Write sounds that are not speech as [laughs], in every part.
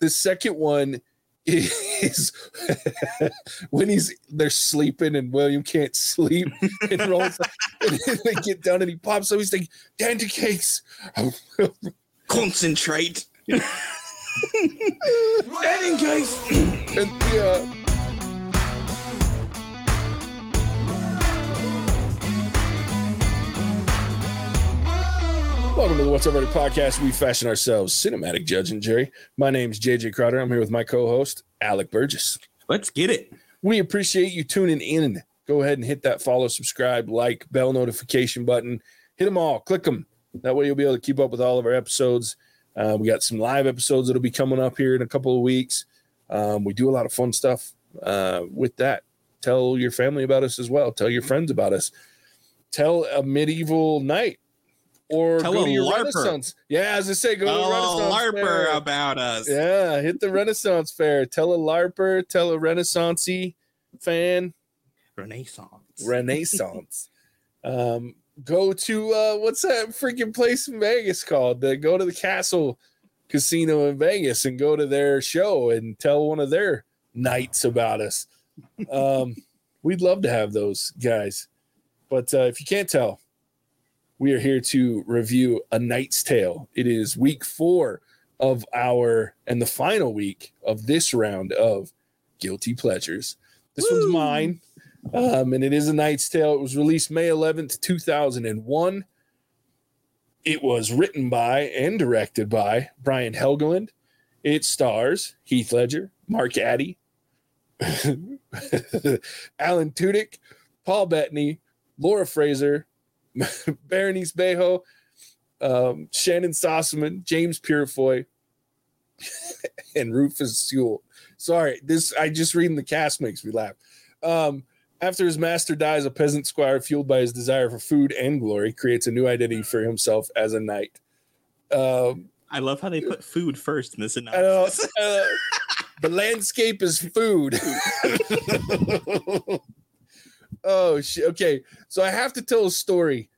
the second one [laughs] is [laughs] when he's they're sleeping and William can't sleep [laughs] and rolls and they get down and he pops up. He's like, "Dandy cakes." Concentrate. Dandy cakes. And yeah. Welcome to the What's Our Verdict podcast. We fashion ourselves cinematic judge and jury. My is JJ Crowder. I'm here with my co-host Alec Burgess. Let's get it. We appreciate you tuning in. Go ahead and hit that follow, subscribe, like, bell notification button. Hit them all. Click them. That way you'll be able to keep up with all of our episodes. Uh, we got some live episodes that'll be coming up here in a couple of weeks. Um, we do a lot of fun stuff uh, with that. Tell your family about us as well. Tell your friends about us. Tell a medieval knight or Tell go a to your LARPer. Renaissance. Yeah, as I say, go to the Oh, Renaissance LARPer fair. about us. Yeah, hit the Renaissance fair. Tell a LARPer, tell a Renaissancey fan, Renaissance. Renaissance. [laughs] um, go to uh, what's that freaking place in Vegas called? The, go to the Castle Casino in Vegas and go to their show and tell one of their knights about us. Um, [laughs] we'd love to have those guys, but uh, if you can't tell, we are here to review A Knight's Tale. It is week four of our and the final week of this round of Guilty Pleasures. This one's mine, um, and it is A Knight's Tale. It was released May 11th, 2001. It was written by and directed by Brian Helgeland. It stars Heath Ledger, Mark Addy, [laughs] Alan Tudyk, Paul Bettany, Laura Fraser, [laughs] Berenice Bejo, um, Shannyn Sossamon, James Purefoy, [laughs] and Rufus Sewell. Sorry, this I just reading the cast makes me laugh. Um, after his master dies, a peasant squire, fueled by his desire for food and glory, creates a new identity for himself as a knight. Um, I love how they put food first in this I know, uh, the landscape is food. [laughs] oh shit. Okay, so I have to tell a story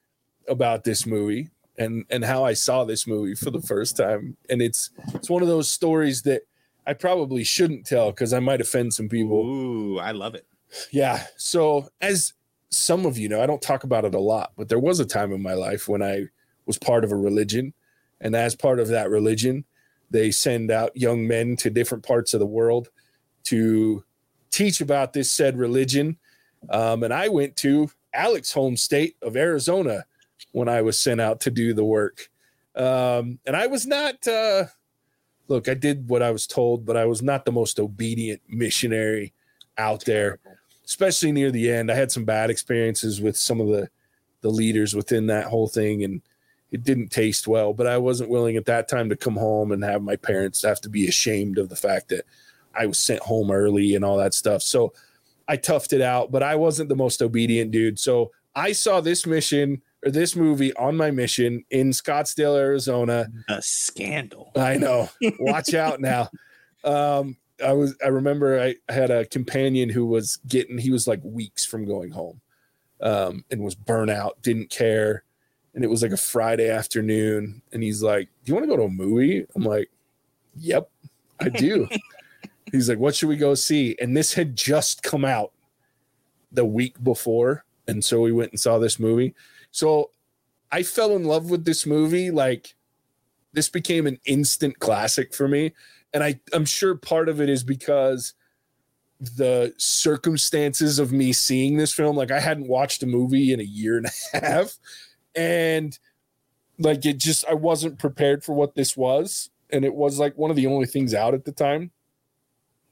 about this movie and and how I saw this movie for the first time, and it's it's one of those stories that I probably shouldn't tell because I might offend some people. Ooh, I love it. Yeah. So, as some of you know, I don't talk about it a lot, but there was a time in my life when I was part of a religion. And as part of that religion, they send out young men to different parts of the world to teach about this said religion. Um, and I went to Alec's home state of Arizona when I was sent out to do the work. Um, and I was not, uh, look, I did what I was told, but I was not the most obedient missionary out there especially near the end. I had some bad experiences with some of the the leaders within that whole thing, and it didn't taste well. But I wasn't willing at that time to come home and have my parents have to be ashamed of the fact that I was sent home early and all that stuff. So I toughed it out, but I wasn't the most obedient dude. So I saw this mission or this movie on my mission in Scottsdale, Arizona. A scandal. I know. Watch out now. Um, I was I remember I had a companion who was getting he was like weeks from going home. Um, and was burnout, didn't care. And it was like a Friday afternoon. And he's like, Do you want to go to a movie? I'm like, Yep, I do. [laughs] he's like, What should we go see? And this had just come out the week before. And so we went and saw this movie. So I fell in love with this movie. Like, this became an instant classic for me. And I, I'm sure part of it is because the circumstances of me seeing this film, like I hadn't watched a movie in a year and a half. And like it just, I wasn't prepared for what this was. And it was like one of the only things out at the time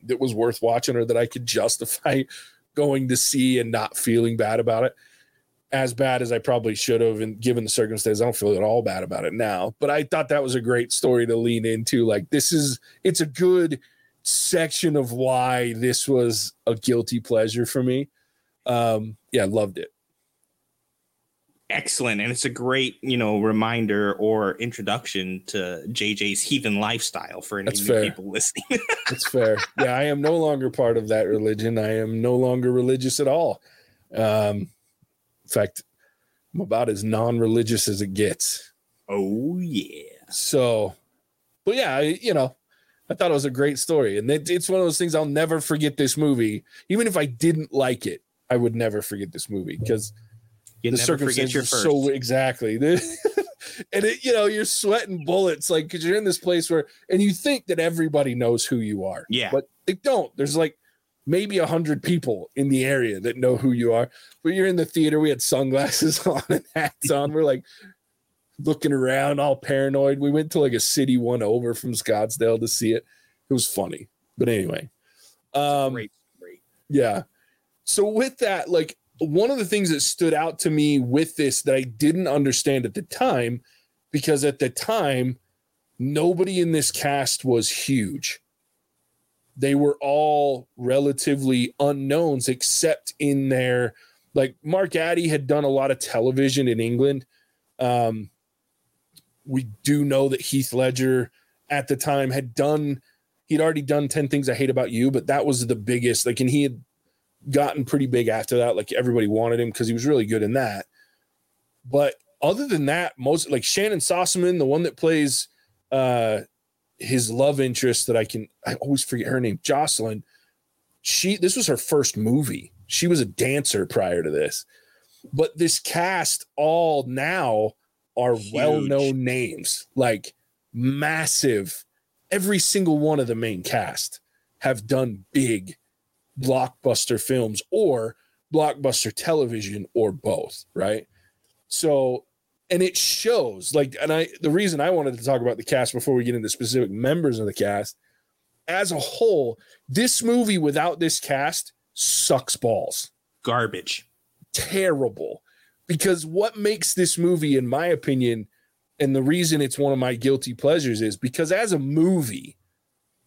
that was worth watching or that I could justify [laughs] going to see and not feeling bad about it as bad as I probably should have. And given the circumstances, I don't feel at all bad about it now. But I thought that was a great story to lean into. Like, this is, it's a good section of why this was a guilty pleasure for me. Um, yeah, loved it. Excellent. And it's a great, you know, reminder or introduction to JJ's heathen lifestyle for any new people listening. [laughs] It's fair. yeah, I am no longer part of that religion. I am no longer religious at all. Um, in fact, I'm about as non-religious as it gets. oh yeah. So, but yeah, I, you know, I thought it was a great story, and it, it's one of those things I'll never forget. This movie, even if I didn't like it, I would never forget this movie because You the never forget circumstances your first. so exactly. [laughs] and it, you know, you're sweating bullets, like because you're in this place where, and you think that everybody knows who you are, Yeah. but they don't. There's like maybe a hundred people in the area that know who you are. But you're in the theater. We had sunglasses [laughs] on and hats on. We're like looking around, all paranoid. We went to like a city one over from Scottsdale to see it. It was funny, but anyway. Um, Great story. yeah. So with that, like one of the things that stood out to me with this that I didn't understand at the time, because at the time, nobody in this cast was huge. They were all relatively unknowns, except in their like Mark Addy had done a lot of television in England. Um, we do know that Heath Ledger at the time had done he'd already done 10 things I hate about you, but that was the biggest. Like, and he had gotten pretty big after that. Like, everybody wanted him because he was really good in that. But other than that, most like Shannyn Sossamon, the one that plays uh his love interest that I can I always forget her name, Jocelyn. She this was her first movie. She was a dancer prior to this. But this cast all now are Huge. well-known names, like massive every single one of the main cast have done big blockbuster films or blockbuster television or both, right? So, and it shows like, and I, the reason I wanted to talk about the cast before we get into specific members of the cast as a whole, this movie without this cast sucks balls Garbage. terrible because what makes this movie in my opinion and the reason it's one of my guilty pleasures is because as a movie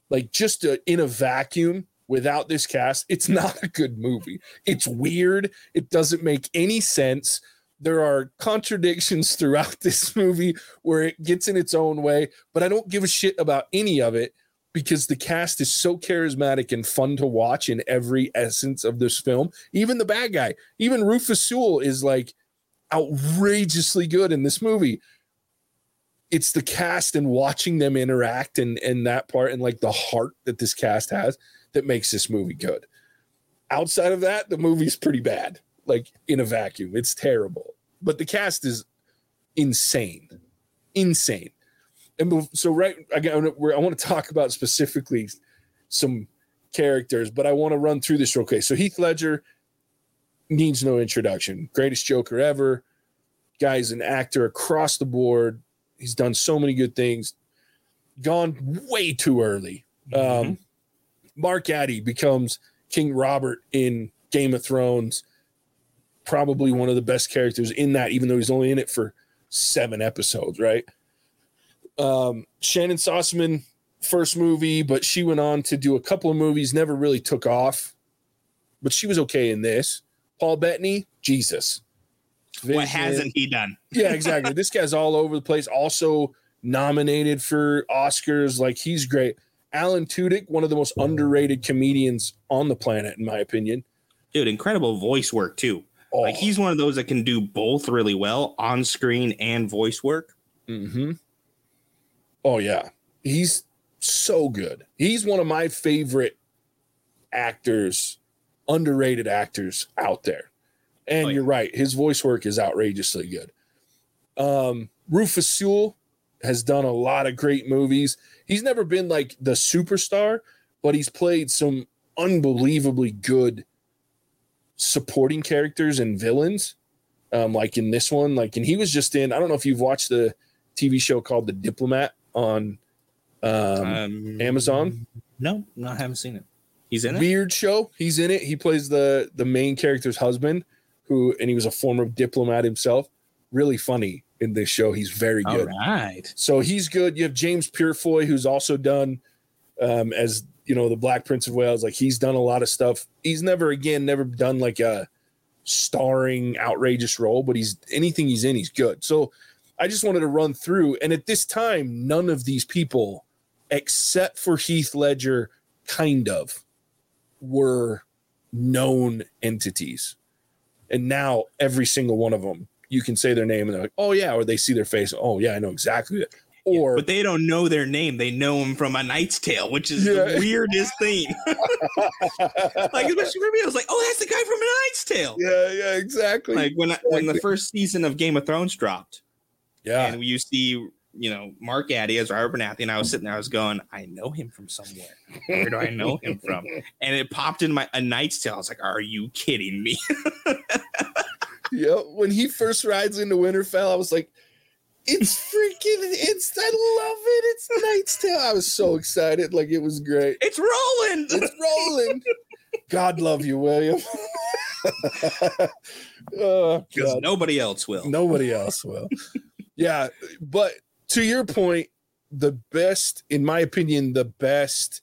like just a, in a vacuum without this cast it's [laughs] not a good movie. It's weird. It doesn't make any sense. There are contradictions [laughs] throughout this movie where it gets in its own way but i don't give a shit about any of it because the cast is so charismatic and fun to watch in every essence of this film. Even the bad guy even rufus sewell is like outrageously good in this movie. It's the cast and watching them interact and and that part and like the heart that this cast has that makes this movie good. Outside of that the movie's pretty bad like in a vacuum. It's terrible. But the cast is insane. Insane. And so right again, I want to talk about specifically some characters but i want to run through this real quick. So heath ledger needs no introduction. Greatest joker ever. Guy's an actor across the board. He's done so many good things. Gone way too early. Um mark addy becomes king robert in game of thrones probably one of the best characters in that even though he's only in it for seven episodes right? Um shannyn Sossamon, first movie but she went on to do a couple of movies never really took off. But she was okay in this. Paul bettany jesus. What hasn't he done? yeah [laughs] exactly. This guy's all over the place. Also nominated for oscars. Like he's great alan tudyk one of the most underrated comedians on the planet in my opinion. Dude, incredible voice work too. oh, Like he's one of those that can do both really well on screen and voice work. hmm oh yeah. He's so good. He's one of my favorite actors underrated actors out there. And Oh, yeah. you're right. His voice work is outrageously good. Um rufus sewell has done a lot of great movies he's never been like the superstar but he's played some unbelievably good supporting characters and villains um like in this one like and he was just in i don't know if you've watched the tv show called the diplomat on um, Um, Amazon? No, no, I haven't seen it. He's in it. weird show. He's in it. He plays the the main character's husband, who and he was a former diplomat himself. Really funny in this show. He's very good. All right. So he's good. You have James Purefoy, who's also done um, as you know the Black Prince of Wales. Like he's done a lot of stuff. He's never again never done like a starring outrageous role, but he's anything he's in, he's good. So I just wanted to run through. And at this time, none of these people, except for Heath Ledger, kind of were known entities. And now every single one of them, you can say their name and they're like, oh yeah, or they see their face. Oh yeah, I know exactly that. Or but they don't know their name. They know him from A Knight's Tale, which is the [laughs] weirdest thing. [laughs] like especially for me, I was like, "Oh, that's the guy from A Knight's Tale." yeah, yeah, exactly. Like when I, when the first season of Game of Thrones dropped, yeah, and you see, you know, Mark Addy as Robert Baratheon, and I was sitting there, I was going, "I know him from somewhere. Where do I know him from?" [laughs] And it popped in my A Knight's Tale. I was like, "Are you kidding me?" Yeah. When he first rides into Winterfell, I was like, "It's freaking! It's I love it! It's Knight's Tale." I was so excited, like it was great. it's rolling. It's rolling. God love you, William. [laughs] oh, Because God. nobody else will. Nobody else will. yeah, but to your point, the best, in my opinion, the best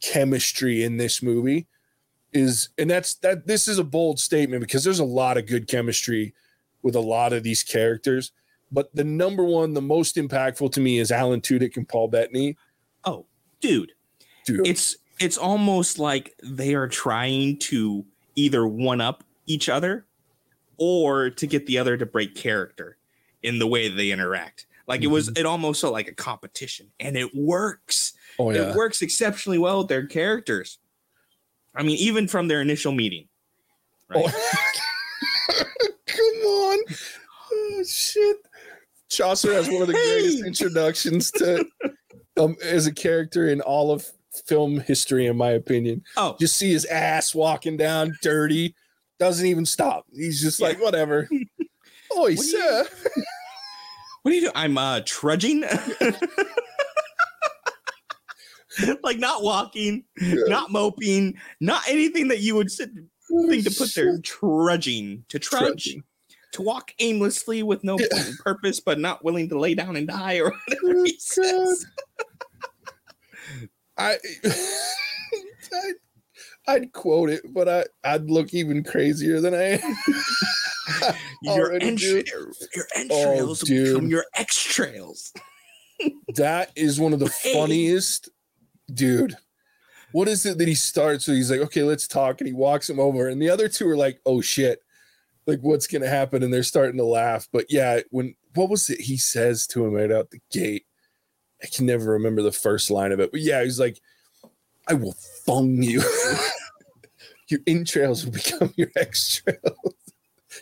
chemistry in this movie is, and that's that. This is a bold statement because there's a lot of good chemistry with a lot of these characters. But the number one, the most impactful to me is Alan Tudyk and Paul Bettany. Oh, dude. Dude, it's it's almost like they are trying to either one up each other or to get the other to break character in the way they interact like it was mm-hmm. it almost felt like a competition and it works oh yeah, it works exceptionally well with their characters i mean even from their initial meeting right Oh. [laughs] Come on. Oh, shit. Chaucer has one of the greatest introductions to um as a character in all of film history, in my opinion. oh Just see his ass walking down dirty, doesn't even stop. He's just like, whatever. [laughs] Do you- sir. [laughs] what do you do i'm uh trudging [laughs] like not walking not moping not anything that you would sit thing to put there trudging to trudge Trudging. to walk aimlessly with no Yeah. [laughs] purpose but not willing to lay down and die or [laughs] whatever Oh, he says I, I I'd quote it, but I, I'd look even crazier than I am. your, entra- your oh, entrails will dude. become your extrails That is one of the funniest, dude. What is it that he starts So He's like, okay, let's talk. And he walks him over. And the other two are like, oh shit. Like, what's gonna happen? And they're starting to laugh. But yeah, when what was it he says to him right out the gate? I can never remember the first line of it. But yeah, he's like, I will fong you. [laughs] your entrails will become your extrails.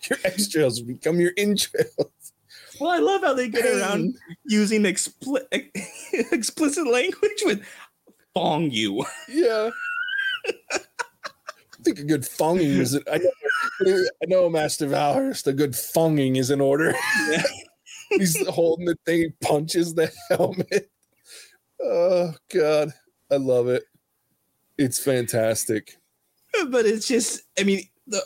[laughs] Your extrails will become your entrails. well i love how they get around using expli- [laughs] explicit language with fong you Yeah. I think a good fonging is. I know, I know, Master Valhurst. A good fonging is in order. Yeah. He's holding the thing. He punches the helmet. Oh God, I love it. It's fantastic. but it's just i mean the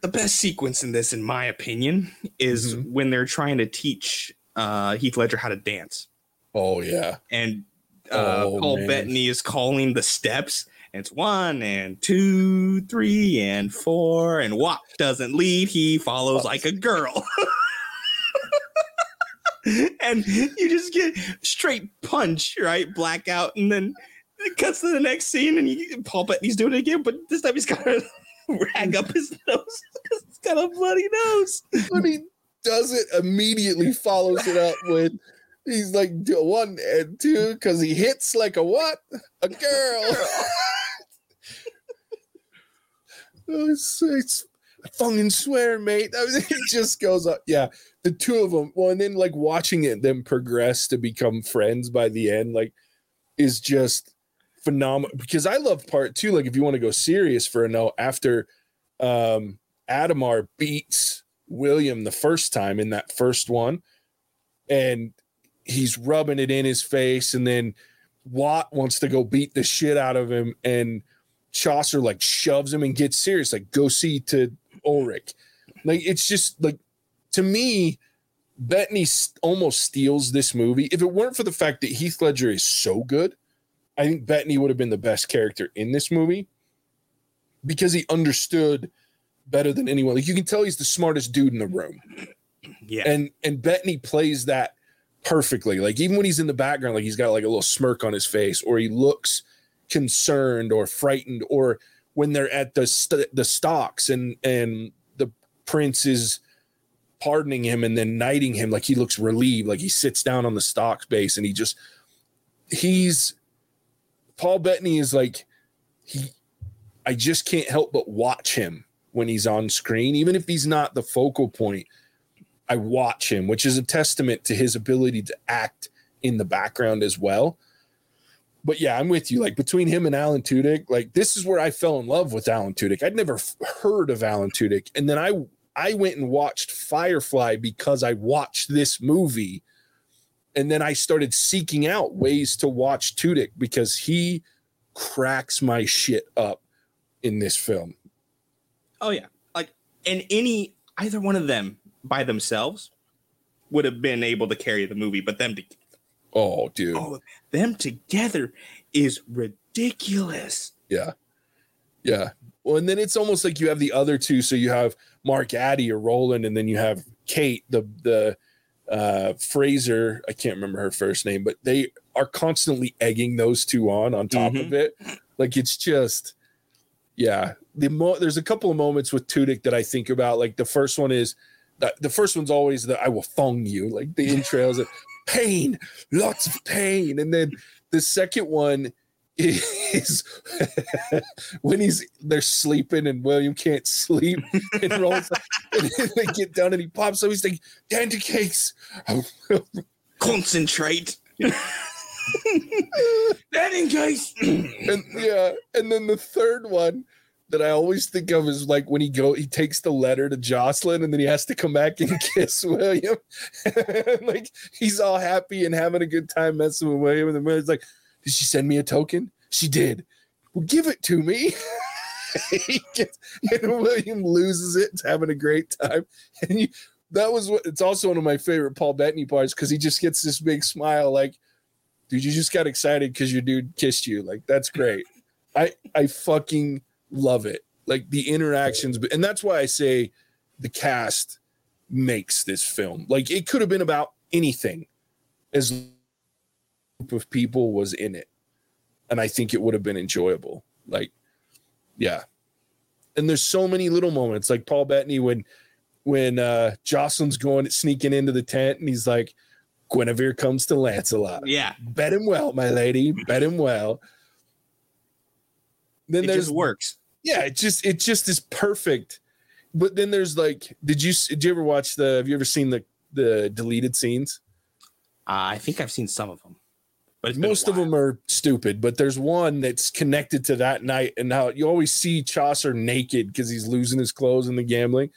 the best sequence in this in my opinion is Mhm. when they're trying to teach uh heath ledger how to dance Oh yeah. and uh Oh, paul man. bettany is calling the steps and it's one and two three and four and Wat doesn't lead he follows like a girl [laughs] and you just get straight punch right blackout and then it cuts to the next scene and you, paul bettany's doing it again but this time he's got a [laughs] rag up his nose because he's got a bloody nose When he does it, immediately follows it up with. He's like do one and two because he hits like a what? A girl. [laughs] [laughs] Oh, it's, it's I fucking swear, mate. I [laughs] mean, it just goes up. Yeah, the two of them. Well, and then like watching it them progress to become friends by the end, like, is just phenomenal. Because I love part two. Like, if you want to go serious for a note, after um Adhemar beats William the first time in that first one, and he's rubbing it in his face, and then Wat wants to go beat the shit out of him, and Chaucer like shoves him and gets serious, like go see to Ulrich. Like it's just like to me, Bettany almost steals this movie. If it weren't for the fact that Heath Ledger is so good, I think Bettany would have been the best character in this movie because he understood better than anyone. Like you can tell he's the smartest dude in the room yeah and and Bettany plays that perfectly. Like even when he's in the background, like he's got like a little smirk on his face, or he looks concerned or frightened, or when they're at the st- the stocks and and the prince is pardoning him and then knighting him like he looks relieved like he sits down on the stocks base and he just he's paul bettany is like he i just can't help but watch him when he's on screen even if he's not the focal point i watch him which is a testament to his ability to act in the background as well but yeah, I'm with you. Like between him and Alan Tudyk, like this is where I fell in love with Alan Tudyk. I'd never f- heard of Alan Tudyk, and then I I went and watched Firefly because I watched this movie, and then I started seeking out ways to watch Tudyk because he cracks my shit up in this film. Oh yeah, like and any either one of them by themselves would have been able to carry the movie, but them to Oh, dude. Oh, them together is ridiculous. Yeah. Yeah. Well, and then it's almost like you have the other two. So you have Mark Addy or Roland, and then you have Kate, the the uh Fraser. I can't remember her first name, but they are constantly egging those two on on top Mhm. of it. Like it's just, yeah. The mo- there's a couple of moments with Tudyk that I think about. Like the first one is the, the first one's always the I will fong you. Like the is like, pain, lots of pain, and then the second one is [laughs] when he's they're sleeping and William can't sleep [laughs] and rolls and they get done and he pops up. He's like, Dandy cakes. [laughs] Concentrate. that in case. and yeah, and then the third one that I always think of is like when he go he takes the letter to Jocelyn and then he has to come back and [laughs] kiss William. [laughs] like he's all happy and having a good time messing with William, and then man's like, Did she send me a token? She did. Well, give it to me. [laughs] gets, and William loses it, having a great time. And you, that was what it's also one of my favorite Paul Bettany parts because he just gets this big smile, like, dude, you just got excited because your dude kissed you. Like, that's great. I I fucking love it. Like the interactions, and that's why I say the cast makes this film. Like it could have been about anything as a group of people was in it. And I think it would have been enjoyable. Like, yeah. And there's so many little moments, like Paul Bettany when when uh Jocelyn's going sneaking into the tent and he's like, Guinevere comes to Lancelot. Yeah, Bet him well, my lady. Bet him well. Then it there's just works. Yeah, it just it just is perfect. But then there's like, did you did you ever watch the? Have you ever seen the the deleted scenes? Uh, I think I've seen some of them, but it's been a Most of them are stupid, but there's one that's connected to that night and how you always see Chaucer naked because he's losing his clothes in the gambling.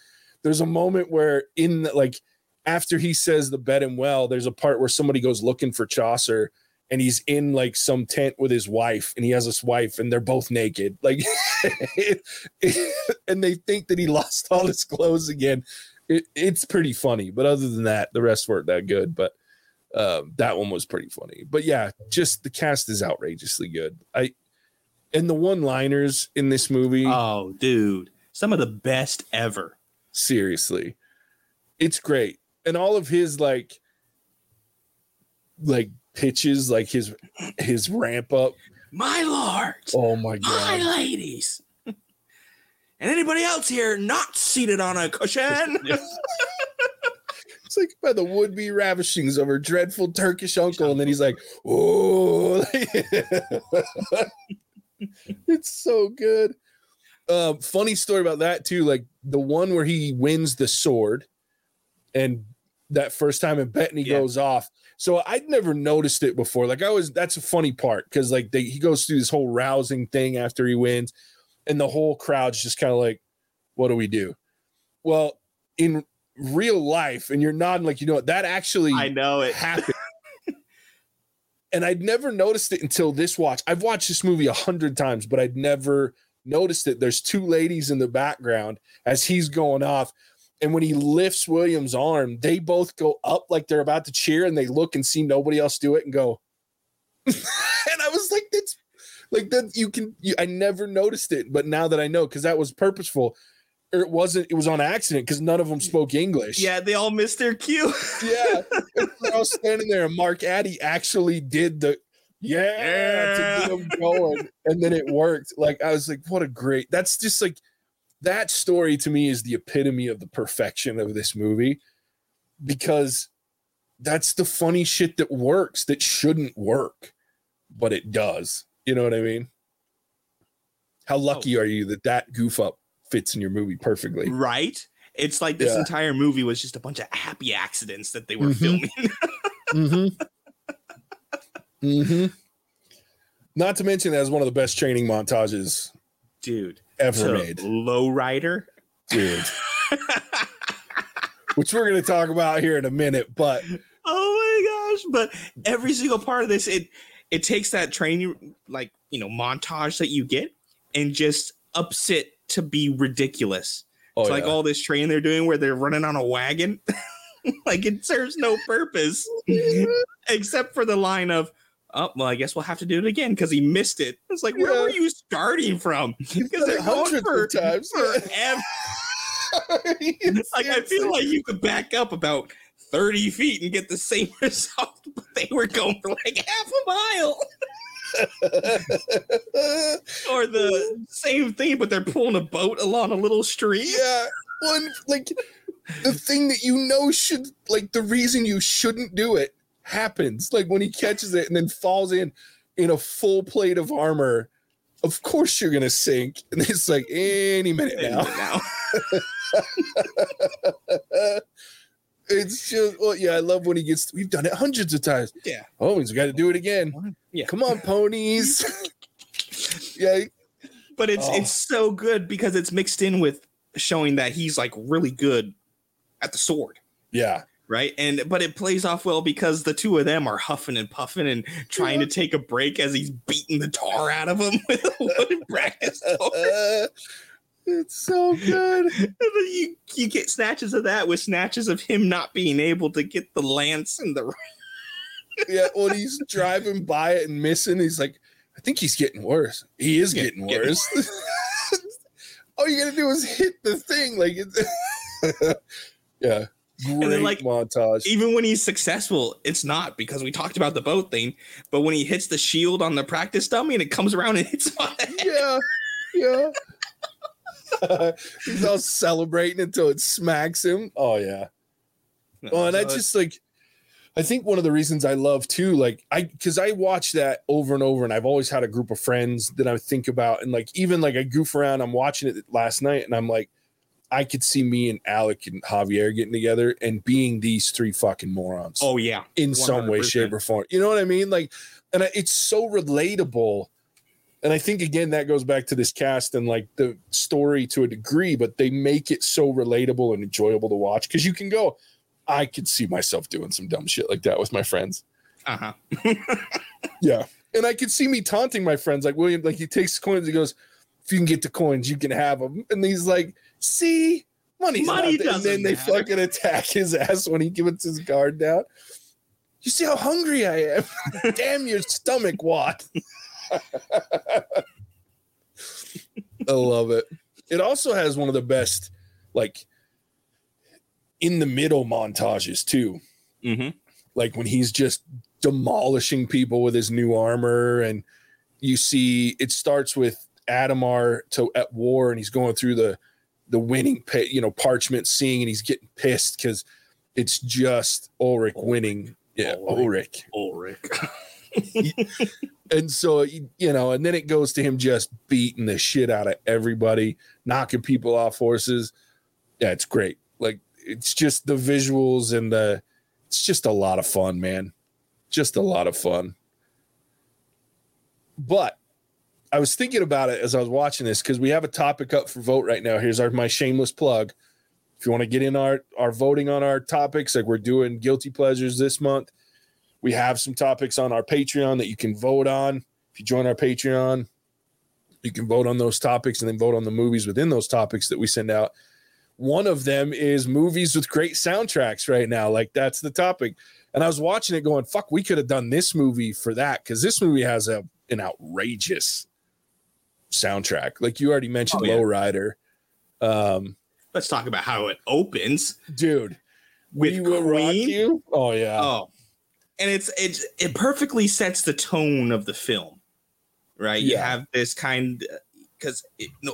There's a moment where in the, like after he says the bet and well, there's a part where somebody goes looking for Chaucer and he's in like some tent with his wife and he has his wife and they're both naked like [laughs] and they think that he [laughs] lost all his clothes again. It, it's pretty funny but other than that the rest weren't that good but um, that one was pretty funny. But yeah just the cast is outrageously good. I and the one liners in this movie Oh, dude, some of the best ever. seriously. It's great. And all of his like like pitches like his his ramp up My lord. oh my god. my god ladies, [laughs] and anybody else here not seated on a cushion. [laughs] [laughs] it's like by the would-be ravishings of her dreadful turkish uncle and then he's like oh it's so good um funny story about that too like the one where he wins the sword and that first time and Bettany Yeah. goes off so i'd never noticed it before. Like i was that's a funny part because like they, he goes through this whole rousing thing after he wins and the whole crowd's just kind of like what do we do? Well in real life and you're nodding like you know what that actually I know it. happened. [laughs] And i'd never noticed it until this watch. I've watched this movie a hundred times but i'd never noticed it. There's two ladies in the background as he's going off and when he lifts william's arm they both go up like they're about to cheer and they look and see nobody else do it and go [laughs] and i was like that's like that you can you, i never noticed it but now that i know because that was purposeful or it wasn't it was on accident because none of them spoke english Yeah, they all missed their cue. [laughs] yeah. [laughs] I was standing there, and Mark Addy actually did the yeah, to get him going, and then it worked. Like I was like, what a great. That's just like that story to me is the epitome of the perfection of this movie. because that's the funny shit that works that shouldn't work, but it does. You know what I mean? How lucky are you that that goof up fits in your movie perfectly? Right? It's like this Yeah. entire movie was just a bunch of happy accidents that they were Mhm. filming. [laughs] Mm-hmm. mm-hmm. Not to mention, that is one of the best training montages Dude. Ever made, Lowrider. dude. [laughs] Which we're going to talk about here in a minute, but Oh my gosh! But every single part of this, it it takes that training like you know montage that you get and just ups it to be ridiculous. oh, it's like all this training they're doing where they're running on a wagon. [laughs] like it serves no purpose [laughs] except for the line of, "Oh well, I guess we'll have to do it again because he missed it." It's like, where Yeah. were you starting from? [laughs] Because they're hundreds for of times. forever. [laughs] [laughs] like I feel like you could back up about 30 feet and get the same result, but they were going for like half a mile or the same thing, but they're pulling a boat along a little stream. yeah, one like the thing that you know should like the reason you shouldn't do it happens. Like when he catches it and then falls in in a full plate of armor. Of course you're gonna sink, [laughs] and it's like any minute now. Now. [laughs] it's just well, yeah. I love when he gets. We've done it hundreds of times. Yeah. Oh, he's got to do it again. Yeah. Come on, ponies. [laughs] yeah, But it's Oh. it's so good because it's mixed in with showing that he's like really good at the sword. yeah. Right? And but it plays off well because the two of them are huffing and puffing and trying to mm-hmm. take a break as he's beating the tar out of them [laughs] with a wooden practice [laughs] it's so good. [laughs] And then you you get snatches of that with snatches of him not being able to get the lance and the Yeah, when he's driving by it and missing, he's like, I think he's getting worse. He is Yeah, getting getting worse. All you gotta do is hit the thing. Like it's Yeah. Great then, like, montage. even when he's successful, it's not because we talked about the boat thing. But when he hits the shield on the practice dummy and it comes around and hits him head, yeah, yeah. [laughs] [laughs] he's all celebrating until it smacks him. Oh yeah. Well, oh, and I just like, I think one of the reasons I love too, like I, because I watch that over and over, and I've always had a group of friends that I think about, and like even like I goof around. I'm watching it last night, and I'm like, I could see me and Alec and Javier getting together and being these three fucking morons oh yeah, in some way, shape, or form. You know what I mean? Like, and I- it's so relatable. And I think again that goes back to this cast and like the story to a degree, but they make it so relatable and enjoyable to watch because you can go, I could see myself doing some dumb shit like that with my friends. uh huh. [laughs] Yeah. And I could see me taunting my friends like William, like he takes coins, he goes, if you can get the coins, you can have them. And he's like, see, money's Money not. And then doesn't they matter. fucking attack his ass when he gives his guard down. You see how hungry I am? [laughs] Damn your stomach, Wat. [laughs] I love it. It also has one of the best, like, in the middle montages, too Mm-hmm. like when he's just demolishing people with his new armor and you see it starts with adhemar to at war and he's going through the the winning you know parchment seeing and he's getting pissed because it's just ulrich winning. Yeah ulrich. Ulrich. [laughs] and so you you know and then it goes to him just beating the shit out of everybody knocking people off horses. Yeah it's great. Like it's just the visuals and the it's just a lot of fun man. Just a lot of fun. But i was thinking about it as i was watching this because we have a topic up for vote right now here's our my shameless plug if you want to get in our our voting on our topics like we're doing guilty pleasures this month we have some topics on our Patreon that you can vote on. If you join our Patreon, you can vote on those topics and then vote on the movies within those topics that we send out. One of them is movies with great soundtracks right now. Like that's the topic. And I was watching it going, fuck, we could have done this movie for that because this movie has a an outrageous soundtrack. Like you already mentioned, Oh, yeah. Lowrider. Um, Let's talk about how it opens dude, with we will rock Queen. you. Oh yeah. Oh, and it's it's it perfectly sets the tone of the film, right? You have this kind. Because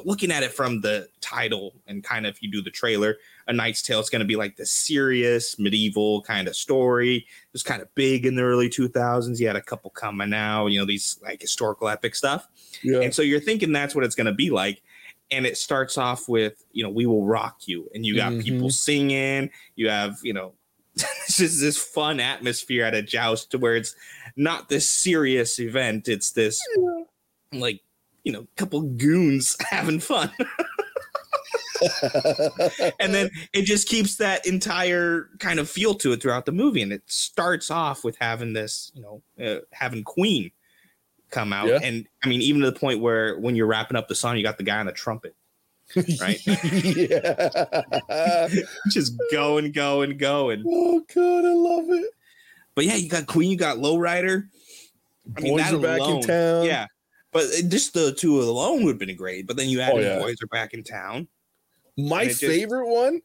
looking at it from the title and kind of if you do the trailer, A Knight's Tale is going to be like the serious medieval kind of story. It was kind of big in the early 2000s. You had a couple coming out, you know, these like historical epic stuff. Yeah. And so you're thinking that's what it's going to be like. And it starts off with, you know, we will rock you. And you got people Mhm. singing. You have, you know, [laughs] it's just this fun atmosphere at a joust to where it's not this serious event. It's this like, you know, couple goons [laughs] having fun. [laughs] and then it just keeps that entire kind of feel to it throughout the movie and it starts off with having this you know uh, having queen come out Yeah. and i mean even to the point where when you're wrapping up the song you got the guy on the trumpet Right. [laughs] yeah. just going going going Oh god, I love it. but yeah you got queen you got lowrider I mean, Boys that are back alone- in town. yeah but just the two alone would have been great but then you add Oh, yeah. boys are back in town My just- favorite one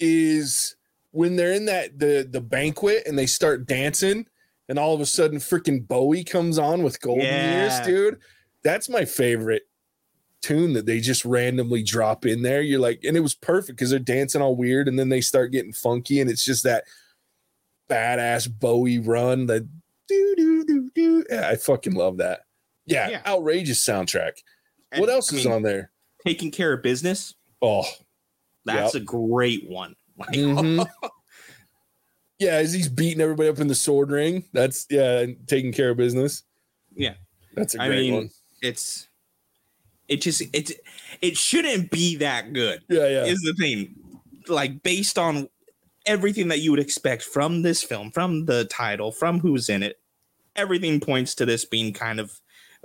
is when they're in that the the banquet and they start dancing, and all of a sudden, freaking Bowie comes on with Golden Years, dude. That's my favorite tune that they just randomly drop in there. You're like, and it was perfect because they're dancing all weird, and then they start getting funky, and it's just that badass Bowie run. The do do do do. Yeah, I fucking love that. Yeah, Yeah. outrageous soundtrack. And, what else I is mean, on there? taking care of business Oh, that's a great one [laughs] like Mhm. yeah, as he's beating everybody up in the sword ring. That's yeah, and taking care of business. Yeah. that's a I great mean, one. it's it just it it shouldn't be that good Yeah, yeah, is the thing like based on everything that you would expect from this film from the title from who's in it everything points to this being kind of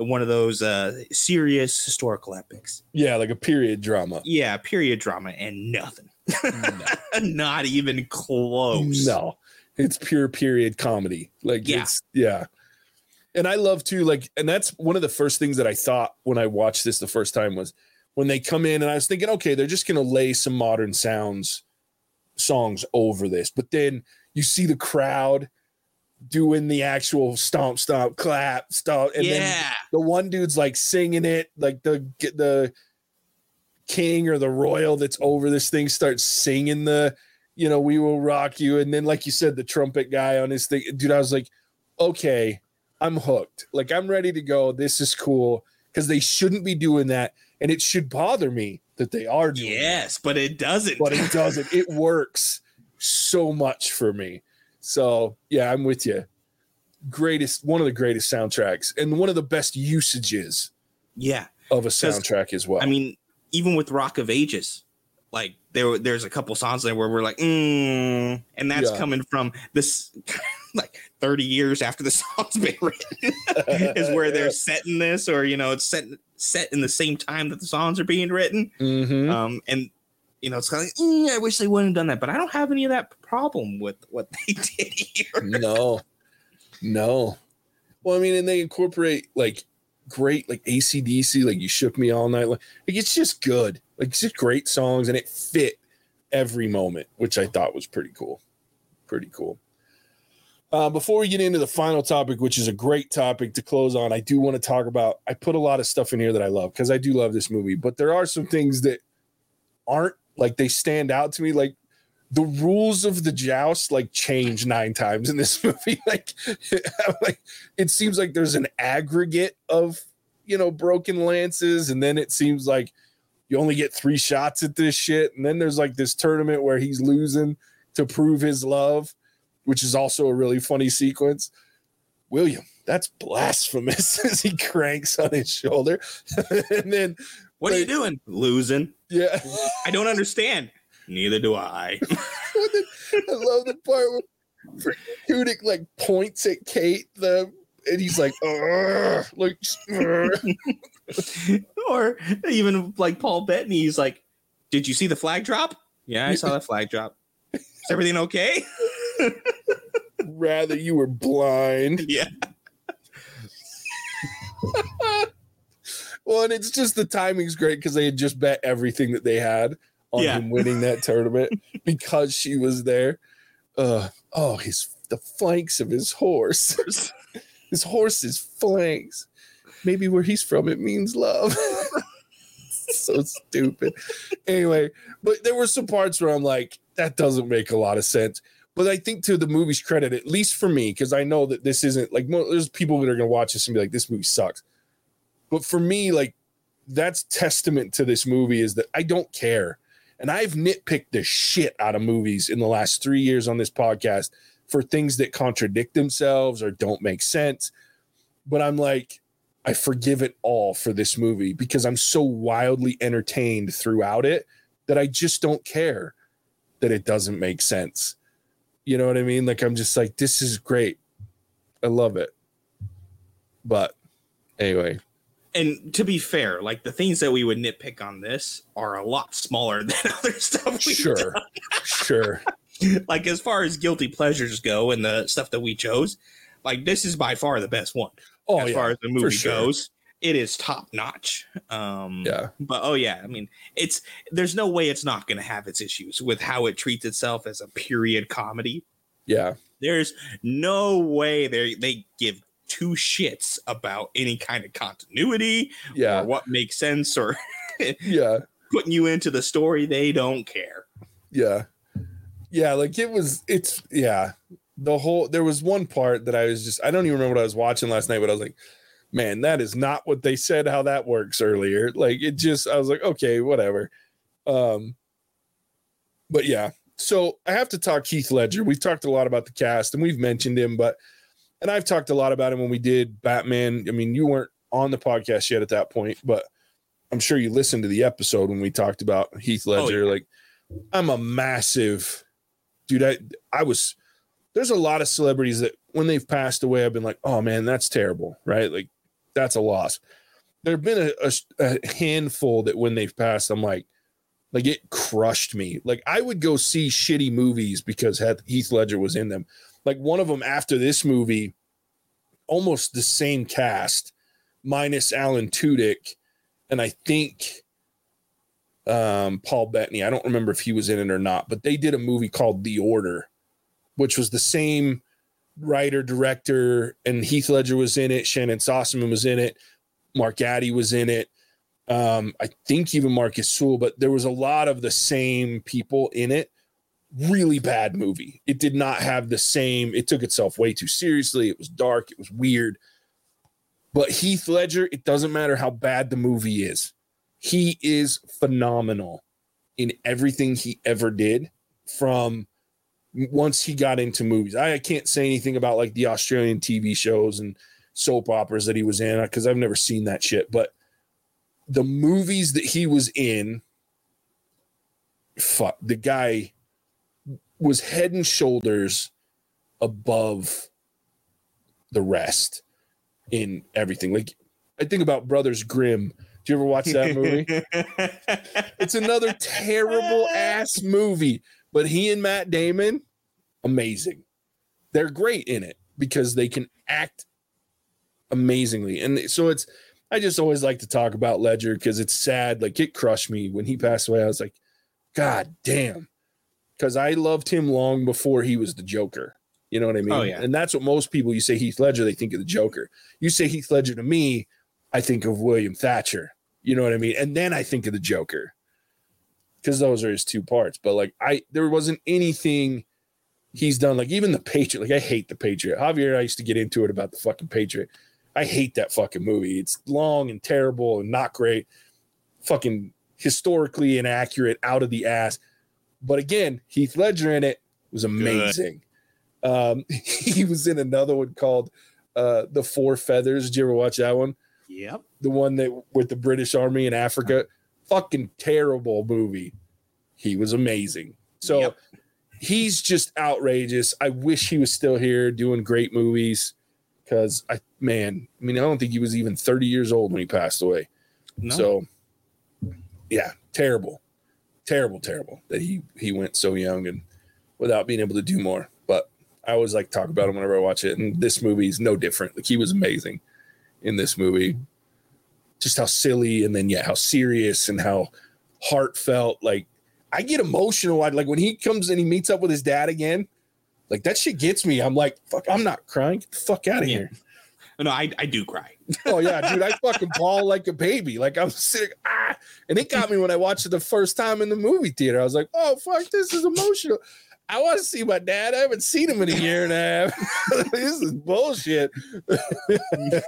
one of those uh serious historical epics yeah, like a period drama. yeah period drama and nothing No, [laughs] not even close no, it's pure period comedy. Like Yeah. it's yeah. And I love to like, and that's one of the first things that I thought when I watched this the first time was when they come in, and I was thinking, okay, they're just gonna lay some modern sounds songs over this, but then you see the crowd doing the actual stomp, stomp, clap, stomp, and then the one dude's like singing it, like the the king or the royal that's over this thing starts singing the, you know, we will rock you, and then like you said, the trumpet guy on his thing, dude. I was like, okay, I'm hooked. Like I'm ready to go. This is cool because they shouldn't be doing that, and it should bother me that they are doing. that yes but it doesn't but it doesn't. [laughs] It works so much for me. So yeah, I'm with you. Greatest, one of the greatest soundtracks, and one of the best usages yeah of a soundtrack as well. I mean, even with Rock of Ages, like there there's a couple songs there where we're like, mm, and that's Yeah. coming from this [laughs] like 30 years after the [laughs] song's been written [laughs] is where they're setting this, or you know, it's set set in the same time that the songs are being written. Mhm. Um, and you know, it's kind of like, mm, I wish they wouldn't have done that, but I don't have any of that problem with what they [laughs] did here. no, no. Well, I mean, and they incorporate like great like ACDC, like you shook me all night. Like, like it's just good. Like it's just great songs, and it fit every moment, which I thought was pretty cool. Pretty cool. Uh, before we get into the final topic, which is a great topic to close on, I do want to talk about. I put a lot of stuff in here that I love because I do love this movie, but there are some things that aren't like they stand out to me. Like the rules of the joust like change nine times in this [laughs] movie. like, [laughs] like it seems like there's an aggregate of you know broken lances, and then it seems like you only get three shots at this shit, and then there's like this tournament where he's losing to prove his love, which is also a really funny sequence. William, that's blasphemous [laughs] as he cranks on his shoulder. and then, What are you doing? Losing. Yeah, I don't understand. Neither do I. [laughs] I love the part where Tudyk like points at Kate, the and he's like, like, or even like Paul Bettany, he's like, "Did you see the flag drop? Yeah, I saw that flag drop. Is everything okay? rather you were blind. [laughs] yeah, [laughs] Well, and it's just the timing's great because they had just bet everything that they had on Yeah. him winning that [laughs] tournament because she was there. Uh, oh, his the flanks of his horse. [laughs] his horse's flanks. Maybe where he's from, it means love. [laughs] so stupid. Anyway, but there were some parts where I'm like, that doesn't make a lot of sense. But I think to the movie's credit, at least for me, because I know that this isn't like there's people that are gonna watch this and be like, this movie sucks. But for me, like that's testament to this movie is that I don't care. And I've nitpicked the shit out of movies in the last three years on this podcast for things that contradict themselves or don't make sense. But I'm like, I forgive it all for this movie because I'm so wildly entertained throughout it that I just don't care that it doesn't make sense. You know what I mean? Like, I'm just like, this is great. I love it. But anyway, and to be fair, like the things that we would nitpick on this are a lot smaller [laughs] than other stuff. Sure, sure. [laughs] like as far as guilty pleasures go, and the stuff that we chose, like this is by far the best one. Oh, as yeah, far as the movie sure. goes, it is top notch. Um, yeah. But oh yeah, I mean, it's there's no way it's not going to have its issues with how it treats itself as a period comedy. Yeah. There's no way they they give two shits about any kind of continuity yeah. or what makes sense or [laughs] yeah. putting you into the story they don't care. Yeah. Yeah like it was it's yeah. The whole there was one part that i was just i don't even remember what i was watching last night but i was like man that is not what they said how that works earlier. Like it just i was like okay whatever. Um but yeah. So i have to talk Heath Ledger. We've talked a lot about the cast and we've mentioned him but and I've talked a lot about him when we did Batman. I mean, you weren't on the podcast yet at that point, but I'm sure you listened to the episode when we talked about Heath oh, Ledger. Oh, yeah. Like, I'm a massive dude. I I was there's a lot of celebrities that when they've passed away, I've been like, oh man, that's terrible, right? Like, that's a loss. There have been a, a, a handful that when they've passed, I'm like, like it crushed me. Like I would go see shitty movies because Heath Ledger was in them like one of them after this movie, almost the same cast, minus Alan Tudyk, and I think um, Paul Bettany. I don't remember if he was in it or not, but they did a movie called The Order, which was the same writer director, and Heath Ledger was in it. Shannyn Sossamon was in it. Mark Addy was in it. Um, I think even Marcus Sewell, but there was a lot of the same people in it really bad movie. It did not have the same, it took itself way too seriously. It was dark, it was weird. But Heath Ledger, it doesn't matter how bad the movie is. He is phenomenal in everything he ever did from once he got into movies. I, I can't say anything about like the Australian TV shows and soap operas that he was in because I've never seen that shit. But the movies that he was in, fuck, the guy was head and shoulders above the rest in everything. Like I think about Brothers Grimm. Do you ever watch that movie? [laughs] it's another terrible ass movie, but he and Matt Damon, amazing. They're great in it because they can act amazingly. And so it's I just always like to talk about Ledger because it's sad. Like it crushed me when he passed away. I was like, God damn because I loved him long before he was the Joker. You know what I oh, mean? Oh, yeah. And that's what most people, you say Heath Ledger, they think of the Joker. You say Heath Ledger to me, I think of William Thatcher. You know what I mean? And then I think of the Joker because those are his two parts. But like, I, there wasn't anything he's done. Like, even the Patriot, like, I hate the Patriot. Javier, and I used to get into it about the fucking Patriot. I hate that fucking movie. It's long and terrible and not great. Fucking historically inaccurate, out of the ass. But again, Heath Ledger in it was amazing. Um, [laughs] he was in another one called uh, The Four Feathers. Did you ever watch that one? Yep. The one that with the British Army in Africa. Fucking terrible movie. He was amazing. So yep. he's just outrageous. I wish he was still here doing great movies because I man, I mean, I don't think he was even 30 years old when he passed away. No. So yeah, terrible terrible, terrible that he he went so young and without being able to do more. But I always like talk about him whenever I watch it. And this movie is no different. Like he was amazing in this movie. Just how silly and then yeah, how serious and how heartfelt. Like I get emotional. Like when he comes and he meets up with his dad again, like that shit gets me. I'm like, fuck, I'm not crying. Get the fuck out of yeah. here. No, I, I do cry. [laughs] oh yeah, dude, I fucking bawl like a baby. Like I'm sitting, ah, and it got me when I watched it the first time in the movie theater. I was like, oh fuck, this is emotional. I want to see my dad. I haven't seen him in a year and a half. [laughs] this is bullshit. [laughs]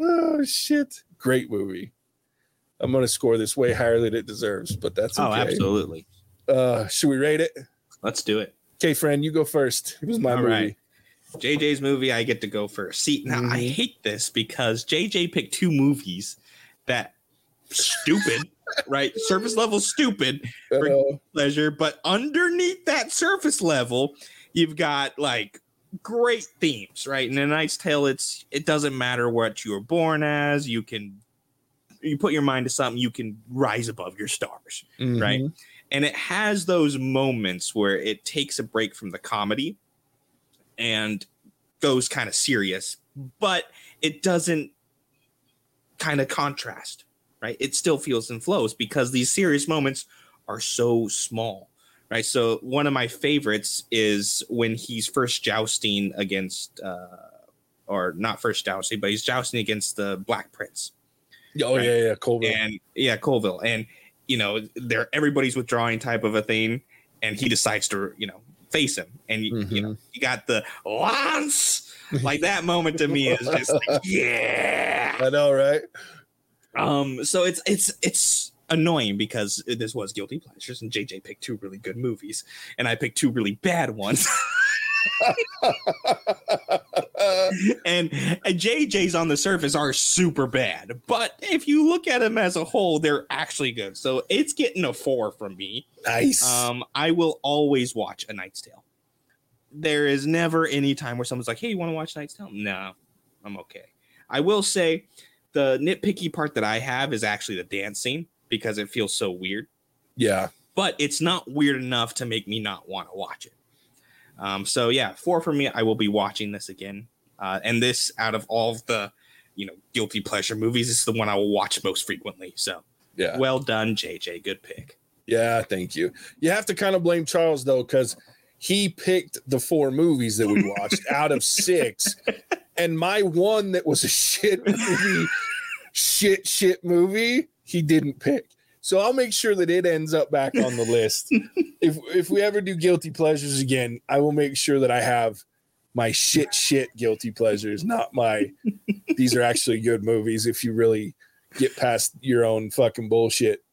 oh shit! Great movie. I'm gonna score this way higher than it deserves, but that's Oh, absolutely. Uh, should we rate it? Let's do it. Okay, friend, you go first. It was my All movie. right. JJ's movie, I get to go first. See, now I Mhm. hate this because JJ picked two movies that stupid, [laughs] right? Surface level stupid Uh, pleasure, but underneath that surface level, you've got like great themes, right? In a Knight's Tale, it's it doesn't matter what you were born as, you can you put your mind to something, you can rise above your stars right? And it has those moments where it takes a break from the comedy and goes kind of serious, but it doesn't kind of contrast, right? It still feels and flows because these serious moments are so small, right? So one of my favorites is when he's first jousting against, uh, or not first jousting, but he's jousting against the Black Prince Oh Right. yeah, yeah, Colville. and yeah, Colville, and you know, they're everybody's withdrawing type of a thing, and he decides to you know face him, and you, you know, you got the Lance, like that moment to me is just like, [laughs] yeah. I know, right? Um, so it's it's it's annoying because this was guilty pleasures, and JJ picked two really good movies, and I picked two really bad ones. [laughs] [laughs] and, and JJ's on the surface are super bad, but if you look at them as a whole, they're actually good. So it's getting a four from me. nice. Um, I will always watch A Knight's Tale. There is never any time where someone's like, "Hey, you want to watch Knight's Tale?" No, I'm okay. I will say the nitpicky part that I have is actually the dance scene because it feels so weird yeah. but it's not weird enough to make me not want to watch it. Um, so yeah, four for me. I will be watching this again, uh, and this out of all of the, you know, guilty pleasure movies, this is the one I will watch most frequently. So Yeah. well done, JJ. Good pick. Yeah, thank you. You have to kind of blame Charles though, because he picked the four movies that we [laughs] watched out of six, and my one that was a shit movie, shit shit movie, he didn't pick. So I'll make sure that it ends up back on the list. [laughs] if if we ever do guilty pleasures again, I will make sure that I have my shit shit guilty pleasures, not my [laughs] these are actually good movies if you really get past your own fucking bullshit.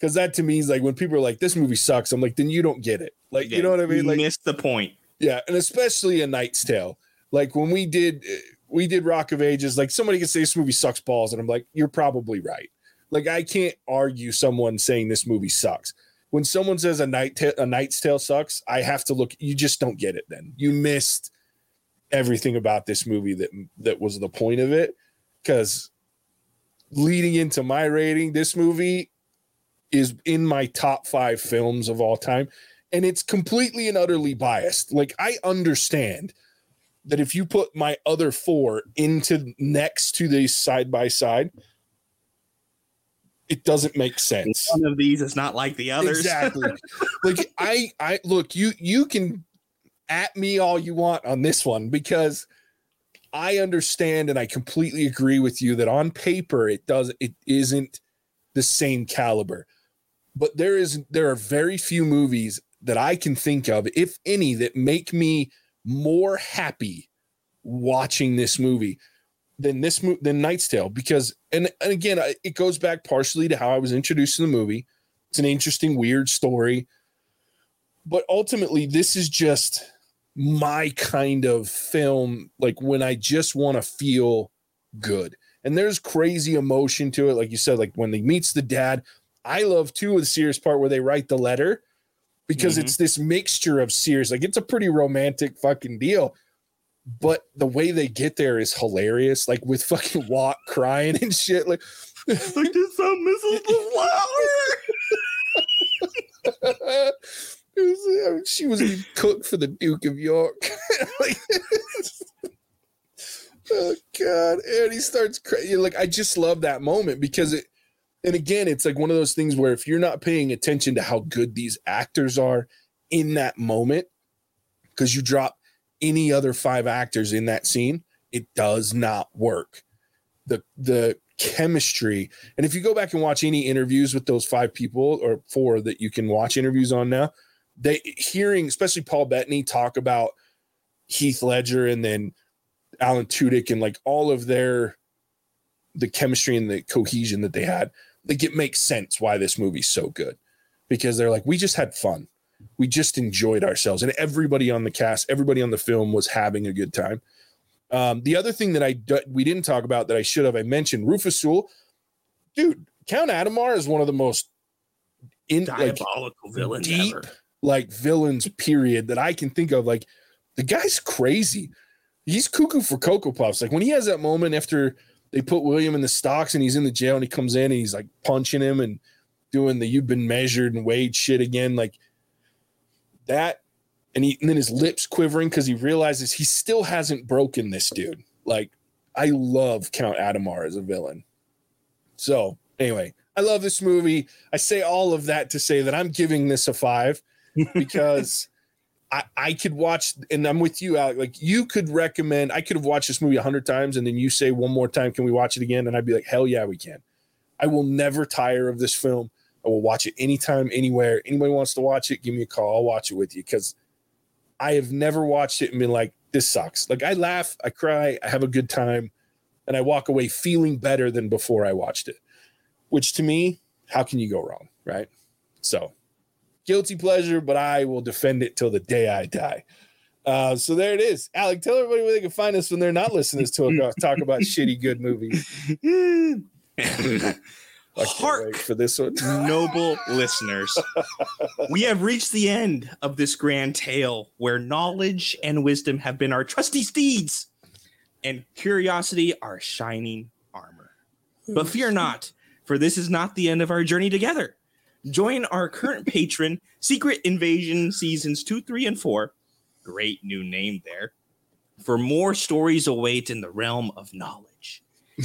Cause that to me is like when people are like, this movie sucks, I'm like, then you don't get it. Like, you know what I mean? Like, missed the point. yeah, and especially a Knight's Tale. Like when we did we did Rock of Ages, like somebody could say this movie sucks balls, and I'm like, you're probably right. Like I can't argue someone saying this movie sucks. When someone says a night Ta- a Knight's Tale sucks, I have to look. You just don't get it. Then you missed everything about this movie that that was the point of it. Because leading into my rating, this movie is in my top five films of all time and it's completely and utterly biased. Like I understand that if you put my other four into next to these side by side, it doesn't make sense. One of these is not like the others. Exactly. [laughs] like I I look, you you can at me all you want on this one because I understand and I completely agree with you that on paper it does it isn't the same caliber. But there is there are very few movies that I can think of, if any, that make me more happy watching this movie than this movie than Knight's Tale because and, and again it goes back partially to how I was introduced to the movie. It's an interesting, weird story, but ultimately this is just my kind of film. Like when I just want to feel good, and there's crazy emotion to it, like you said, like when he meets the dad. I love too the serious part where they write the letter because Mhm. it's this mixture of serious, like it's a pretty romantic fucking deal but the way they get there is hilarious. Like with fucking [laughs] Wat crying and shit. Like, like this some missiles it was- she was the cook for the Duke of York. [laughs] Like, oh god! And he starts crying. Like I just love that moment because it. And again, it's like one of those things where if you're not paying attention to how good these actors are in that moment, because you drop any other five actors in that scene, it does not work. the the chemistry. And if you go back and watch any interviews with those five people or four that you can watch interviews on now, they hearing especially Paul Bettany talk about Heath Ledger and then Alan Tudyk and like all of their the chemistry and the cohesion that they had, like it makes sense why this movie's so good. Because they're like, we just had fun. We just enjoyed ourselves. And everybody on the cast, everybody on the film was having a good time. Um, the other thing that I we didn't talk about that I should have I mentioned Rufus Sewell, dude. Count Adhemar is one of the most in diabolical like, villains deep, ever. Like villains. Period that I can think of. Like the guy's crazy. He's cuckoo for cocoa puffs. Like when he has that moment after they put William in the stocks and he's in the jail and he comes in and he's like punching him and doing the you've been measured and weighed shit again. Like that and he and then his lips quivering because he realizes he still hasn't broken this dude. Like, I love Count Adhemar as a villain. So anyway, I love this movie. I say all of that to say that I'm giving this a five because I, I could watch, and I'm with you, Alec. Like you could recommend, I could have watched this movie a hundred times, and then you say one more time, can we watch it again? And I'd be like, hell yeah, we can. I will never tire of this film. I will watch it anytime, anywhere. Anybody wants to watch it, give me a call. I'll watch it with you because I have never watched it and been like, this sucks. Like I laugh, I cry, I have a good time, and I walk away feeling better than before I watched it. Which to me, how can you go wrong? Right. So guilty pleasure, but I will defend it till the day I die. Uh, so there it is. Alec, tell everybody where they can find us when they're not listening to us [laughs] talk about shitty good movies. [laughs] Hark for this one. [laughs] noble listeners. We have reached the end of this grand tale where knowledge and wisdom have been our trusty steeds and curiosity our shining armor. But fear not, for this is not the end of our journey together. Join our current patron, Secret Invasion Seasons 2, 3, and 4. Great new name there. For more stories await in the realm of knowledge.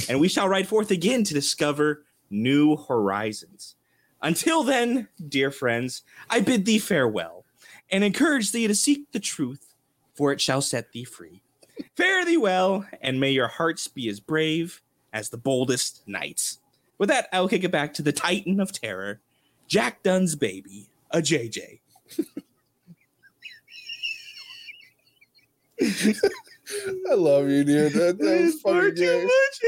And we shall ride forth again to discover new horizons. Until then, dear friends, I bid thee farewell and encourage thee to seek the truth, for it shall set thee free. Fare thee well, and may your hearts be as brave as the boldest knights. With that, I'll kick it back to the Titan of Terror, Jack Dunn's baby, a JJ. [laughs] I love you, dude. That, that was far too much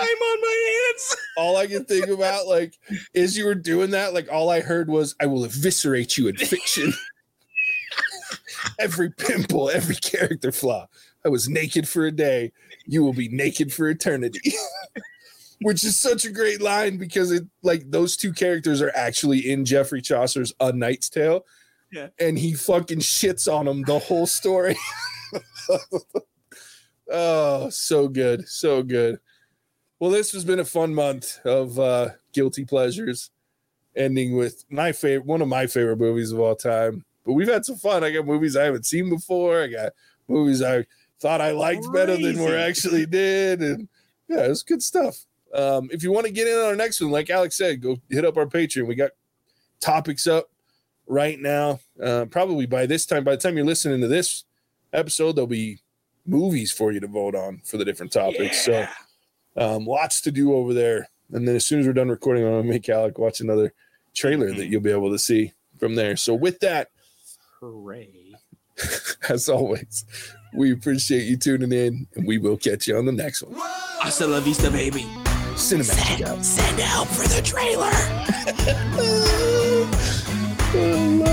I'm on my hands. [laughs] All I can think about, like, as you were doing that, like, all I heard was, "I will eviscerate you in fiction." [laughs] every pimple, every character flaw. I was naked for a day. You will be naked for eternity. Which is such a great line because it like those two characters are actually in Geoffrey Chaucer's A Knight's Tale. Yeah. And he fucking shits on them the whole story. [laughs] oh, so good. So good. Well, this has been a fun month of uh, guilty pleasures, ending with my favorite, one of my favorite movies of all time. But we've had some fun. I got movies I haven't seen before. I got movies I thought I liked Crazy. better than we actually did, and yeah, it's good stuff. Um, if you want to get in on our next one, like Alec said, go hit up our Patreon. We got topics up right now. Uh, probably by this time, by the time you're listening to this episode, there'll be movies for you to vote on for the different topics. Yeah. So um, lots to do over there. And then as soon as we're done recording, I'm gonna make Alec watch another trailer that you'll be able to see from there. So with that, hooray! [laughs] as always, we appreciate you tuning in, and we will catch you on the next one. Hasta la vista, baby. Cinematic send, send help for the trailer. [laughs] It.